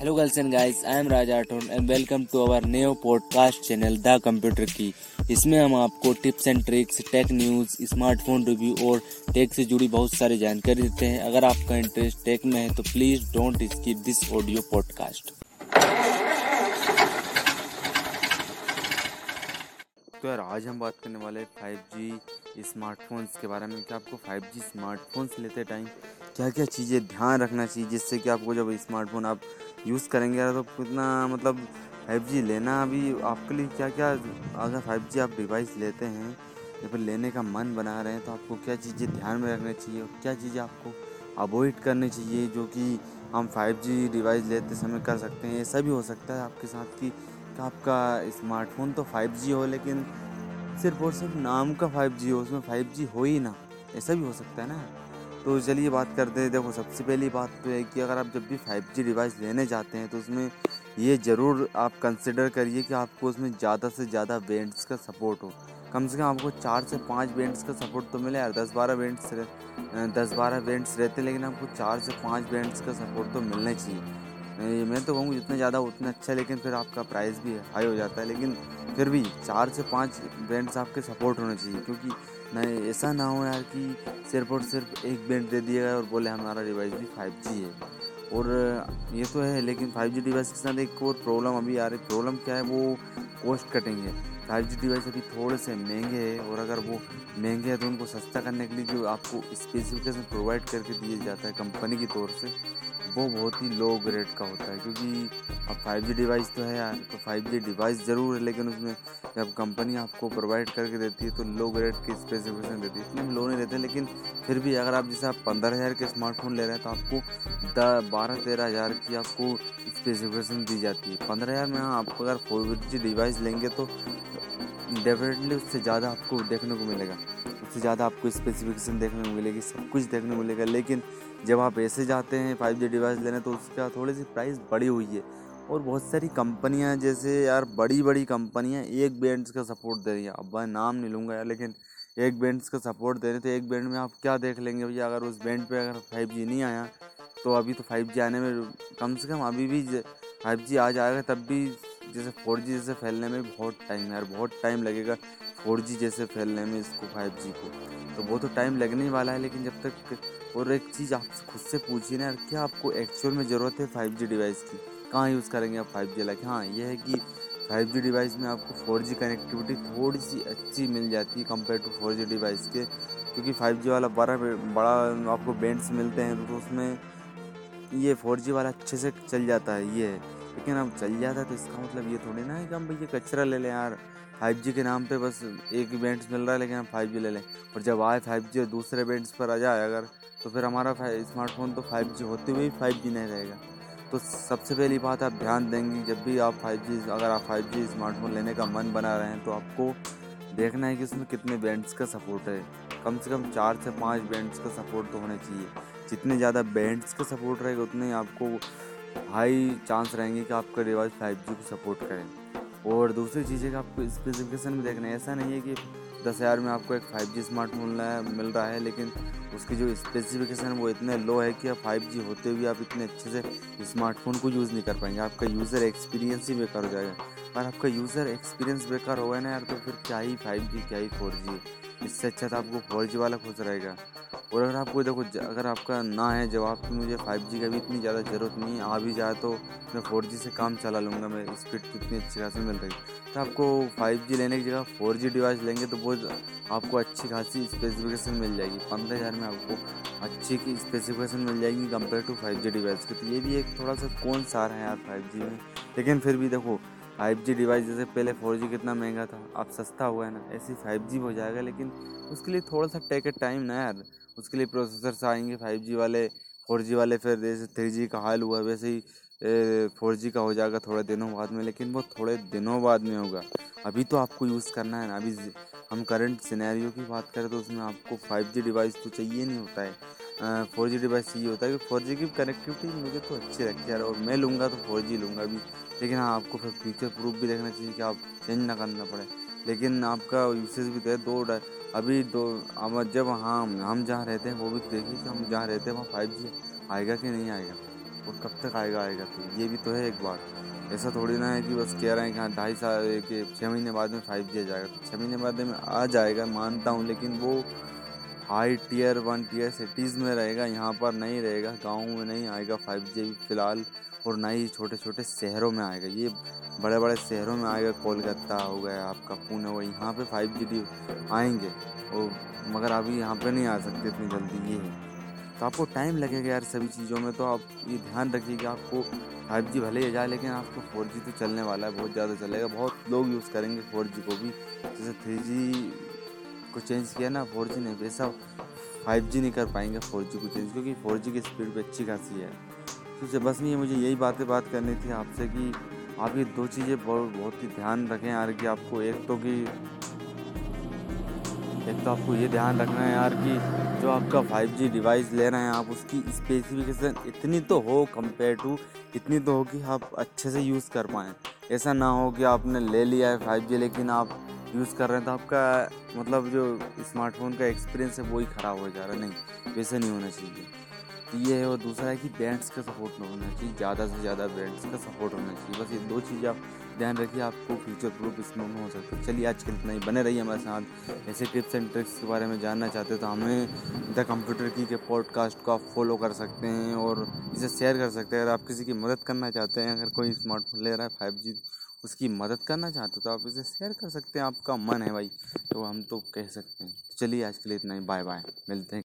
Hello girls and guys, I am Raj Athon and welcome to our new podcast channel the computer की इसमें हम आपको tips and tricks tech news smartphone review और tech से जुड़ी बहुत सारी जानकारी देते हैं। अगर आपका इंटरेस्ट टेक में है तो please don't skip this audio podcast तो यार आज हम बात करने वाले फाइव जी स्मार्टफोन्स के बारे में। कि आपको फाइव जी स्मार्टफोन्स लेते टाइम क्या क्या चीज़ें ध्यान रखना चाहिए जिससे कि आपको जब स्मार्टफ़ोन आप यूज़ करेंगे यार तो कितना मतलब फाइव जी लेना अभी आपके लिए क्या क्या अगर फाइव जी आप डिवाइस लेते हैं? या फिर लेने का मन बना रहे हैं तो आपको क्या चीज़ें ध्यान में रखना चाहिए? और क्या चीज़ें आपको अवॉइड करनी चाहिए, जो कि हम फाइव जी डिवाइस लेते समय कर सकते हैं? ऐसा भी हो सकता है आपके साथ कि आपका स्मार्टफ़ोन तो 5G हो, लेकिन सिर्फ़ और सिर्फ़ नाम का 5G हो, उसमें 5G हो ही ना। ऐसा भी हो सकता है ना? तो चलिए बात करते हैं। देखो, सबसे पहली बात तो है कि अगर आप जब भी 5G डिवाइस लेने जाते हैं तो उसमें ये ज़रूर आप कंसिडर करिए कि आपको उसमें ज़्यादा से ज़्यादा बैंड्स का सपोर्ट हो। कम से कम आपको चार से पाँच बैंड्स का सपोर्ट तो मिले, यार दस बारह बैंड्स दस बारह बैंड्स रहते हैं, लेकिन आपको चार से पाँच बैंड्स का सपोर्ट तो मिलना चाहिए। मैं तो कहूँ जितना ज़्यादा उतना अच्छा लेकिन फिर आपका प्राइस भी हाई हो जाता है। लेकिन फिर भी चार से पाँच ब्रांड्स आपके सपोर्ट होने चाहिए, क्योंकि नहीं ऐसा ना हो यार कि सिर्फ़ और सिर्फ़ एक ब्रांड दे दिया गया और बोले हमारा डिवाइस भी फाइव जी है। और ये तो है, लेकिन फाइव जी डिवाइस के साथ एक और प्रॉब्लम अभी आ रही प्रॉब्लम क्या है? वो कॉस्ट कटिंग है। फाइव जी डिवाइस अभी थोड़े से महँगे हैं, और अगर वो महँगे हैं तो उनको सस्ता करने के लिए जो आपको स्पेसिफिकेशन प्रोवाइड करके दिया जाता है कंपनी की तौर से वो बहुत ही लो ग्रेड का होता है, क्योंकि अब फाइव जी डिवाइस तो है यार तो फाइव जी डिवाइस ज़रूर है, लेकिन उसमें जब कंपनी आपको प्रोवाइड करके देती है तो लो ग्रेड की स्पेसिफिकेशन देती है। इतने लो नहीं रहते लेकिन फिर भी अगर आप जैसे आप पंद्रह हज़ार के स्मार्टफ़ोन ले रहे हैं तो आपको द बारह, तेरह हज़ार की आपको स्पेसिफिकेशन दी जाती है। पंद्रह हज़ार में हाँ आपको अगर फोर जी डिवाइस लेंगे तो डेफिनेटली उससे ज़्यादा आपको देखने को मिलेगा। उससे ज़्यादा आपको स्पेसिफिकेशन देखने को मिलेगी, सब कुछ देखने को मिलेगा, लेकिन जब आप ऐसे जाते हैं फाइव जी डिवाइस लेने तो उसका थोड़ी सी प्राइस बढ़ी हुई है। और बहुत सारी कंपनियाँ जैसे यार बड़ी बड़ी कंपनियाँ एक बैंड्स का सपोर्ट दे रही हैं। अब मैं नाम नहीं लूँगा यार, लेकिन एक बैंड्स का सपोर्ट दे रहे हैं तो एक बैंड में आप क्या देख लेंगे भैया? अगर उस बैंड पे अगर फाइव जी नहीं आया तो अभी तो फाइव जी आने में कम से कम अभी भी फाइव जी आ जाएगा, तब भी जैसे फोर जी जैसे फैलने में बहुत टाइम है यार, बहुत टाइम लगेगा फोर जी जैसे फैलने में इसको फाइव जी को। तो वो तो टाइम लगने ही वाला है, लेकिन जब तक और एक चीज़ आपसे खुद से पूछिए ना क्या आपको एक्चुअल में ज़रूरत है फाइव जी डिवाइस की? कहाँ यूज़ करेंगे आप फाइव जी लाइक हाँ ये है कि फाइव जी डिवाइस में आपको फोर जी कनेक्टिविटी थोड़ी सी अच्छी मिल जाती है compare to four G device के, क्योंकि फाइव जी वाला बड़ा बड़ा आपको बैंड्स मिलते हैं तो उसमें ये फोर जी वाला अच्छे से चल जाता है, ये। लेकिन अब चल जाता है तो इसका मतलब ये थोड़ी ना है कि हम भैया कचरा ले लें यार। फाइव जी के नाम पे बस एक बैंड्स मिल रहा है, लेकिन हम फाइव जी ले लें। और जब आए फाइव जी और दूसरे बैंड्स पर आ जाए अगर तो फिर हमारा स्मार्टफ़ोन तो फाइव जी होते हुए ही फाइव जी नहीं रहेगा। तो सबसे पहली बात आप ध्यान देंगे, जब भी आप फाइव जी, अगर आप फाइव जी स्मार्टफ़ोन लेने का मन बना रहे हैं तो आपको देखना है कि उसमें कितने बैंड्स का सपोर्ट है। कम से कम चार से पाँच बैंड्स का सपोर्ट तो होना चाहिए। जितने ज़्यादा बैंड्स का सपोर्ट रहेगा, उतने आपको हाई चांस रहेंगे कि आपका डिवाइस फाइव जी को सपोर्ट करें। और दूसरी चीज़ है आपको स्पेसिफिकेशन में देखना है ऐसा नहीं है कि दस हज़ार में आपको एक फाइव जी स्मार्टफ़ोन मिल रहा है, लेकिन उसकी जो स्पेसिफिकेशन वो इतने लो है कि आप फाइव जी होते हुए आप इतने अच्छे से स्मार्टफ़ोन को यूज़ नहीं कर पाएँगे। आपका यूज़र एक्सपीरियंस ही बेकार हो जाएगा। और आपका यूज़र एक्सपीरियंस बेकार होगा ना यार तो फिर क्या ही फाइव जी क्या ही फोर जी इससे अच्छा तो आपको फोर जी वाला खुश रहेगा। और अगर आपको देखो अगर आपका ना है जवाब कि मुझे फाइव जी का भी इतनी ज़्यादा ज़रूरत नहीं है, आ भी जाए तो मैं फोर जी से काम चला लूँगा मैं स्पीड कितनी अच्छी खासी मिल रही। तो आपको फाइव जी लेने की जगह फोर जी डिवाइस लेंगे तो बहुत आपको अच्छी खासी स्पेसिफिकेशन मिल जाएगी। पंद्रह हज़ार में आपको अच्छी की स्पेसिफिकेशन मिल जाएगी compare to five G device के। तो ये भी एक थोड़ा सा कौन सा सार है यार फाइव जी में? लेकिन फिर भी देखो फाइव जी डिवाइस जैसे पहले फोर जी कितना महँगा था, अब सस्ता हुआ है ना। ऐसे फाइव जी हो जाएगा, लेकिन उसके लिए थोड़ा सा टेक टाइम ना यार। उसके लिए प्रोसेसर्स आएँगे फाइव जी वाले फोर जी वाले, फिर जैसे थ्री जी का हाल हुआ, वैसे ही फोर जी का हो जाएगा थोड़े दिनों बाद में, लेकिन वो थोड़े दिनों बाद में होगा। अभी तो आपको यूज़ करना है ना, अभी हम करंट सिनेरियो की बात करें तो उसमें आपको फाइव जी डिवाइस तो चाहिए नहीं होता है। फोर जी डिवाइस चाहिए होता है कि फोर जी की कनेक्टिविटी मुझे तो अच्छी लगती है और मैं लूँगा तो फोर जी लूँगा अभी लेकिन हाँ आपको फिर फ्यूचर प्रूफ भी देखना चाहिए कि आप चेंज ना करना पड़े। लेकिन आपका यूसेज भी तो है, दो अभी दो, अब जब हाँ हम जहाँ रहते हैं वो भी देखिए कि हम जहाँ रहते हैं वहाँ फाइव जी आएगा कि नहीं आएगा? और कब तक आएगा आएगा तो? ये भी तो है एक बात। ऐसा थोड़ी ना है कि बस कह रहे हैं कि हाँ ढाई साल के छः महीने बाद में फाइव जी आ जाएगा। तो छः महीने बाद में आ जाएगा, मानता हूँ, लेकिन वो high tier one tier cities में रहेगा, यहाँ पर नहीं रहेगा, गाँव में नहीं आएगा, फाइव जी फ़िलहाल और ना ही छोटे छोटे शहरों में आएगा। ये बड़े बड़े शहरों में आएगा, कोलकाता हो गया, आपका पुणे हो गया, यहाँ पे फाइव जी आएँगे। और मगर अभी यहाँ पे नहीं आ सकते इतनी जल्दी, ये तो आपको टाइम लगेगा यार सभी चीज़ों में तो आप ये ध्यान रखिए कि आपको फाइव जी भले ही जाए, लेकिन आपको फोर जी तो चलने वाला है, बहुत ज़्यादा चलेगा। बहुत लोग यूज़ करेंगे फोर जी को भी, जैसे थ्री जी को चेंज किया ना फोर जी नहीं वैसा फाइव जी नहीं कर पाएँगे फोर जी को चेंज क्योंकि फोर जी की स्पीड भी अच्छी खासी है। तो बस नहीं मुझे यही बातें बात करनी थी आपसे कि आप ये दो चीज़ें बहुत बहुत ही ध्यान रखें यार, कि आपको एक तो कि, एक तो आपको ये ध्यान रखना है यार कि जो आपका 5G डिवाइस ले रहे हैं आप, उसकी स्पेसिफिकेशन इतनी तो हो कंपेयर टू इतनी तो हो कि आप अच्छे से यूज़ कर पाएँ। ऐसा ना हो कि आपने ले लिया है 5G लेकिन आप यूज़ कर रहे हैं तो आपका मतलब जो स्मार्टफ़ोन का एक्सपीरियंस है वो ही ख़राब हो जा रहा है। नहीं, वैसे नहीं होना चाहिए। तो ये है, और दूसरा है कि बैंड्स का सपोर्ट होना चाहिए, ज़्यादा से ज़्यादा बैंड्स का सपोर्ट होना चाहिए। बस ये दो चीज़ें आप ध्यान रखिए, आपको फ्यूचर प्रूफ इसमें हो सकता है। चलिए आज कल इतना ही बने रहिए हमारे साथ। ऐसे टिप्स एंड ट्रिक्स के बारे में जानना चाहते तो हमें द कंप्यूटर की के पॉडकास्ट को आप फॉलो कर सकते हैं, और इसे शेयर कर सकते हैं। अगर आप किसी की मदद करना चाहते हैं, अगर कोई स्मार्टफ़ोन ले रहा है फाइव जी उसकी मदद करना चाहते हो तो आप इसे शेयर कर सकते हैं। आपका मन है भाई तो हम तो कह सकते हैं। चलिए आज के लिए इतना ही। बाय बाय मिलते हैं।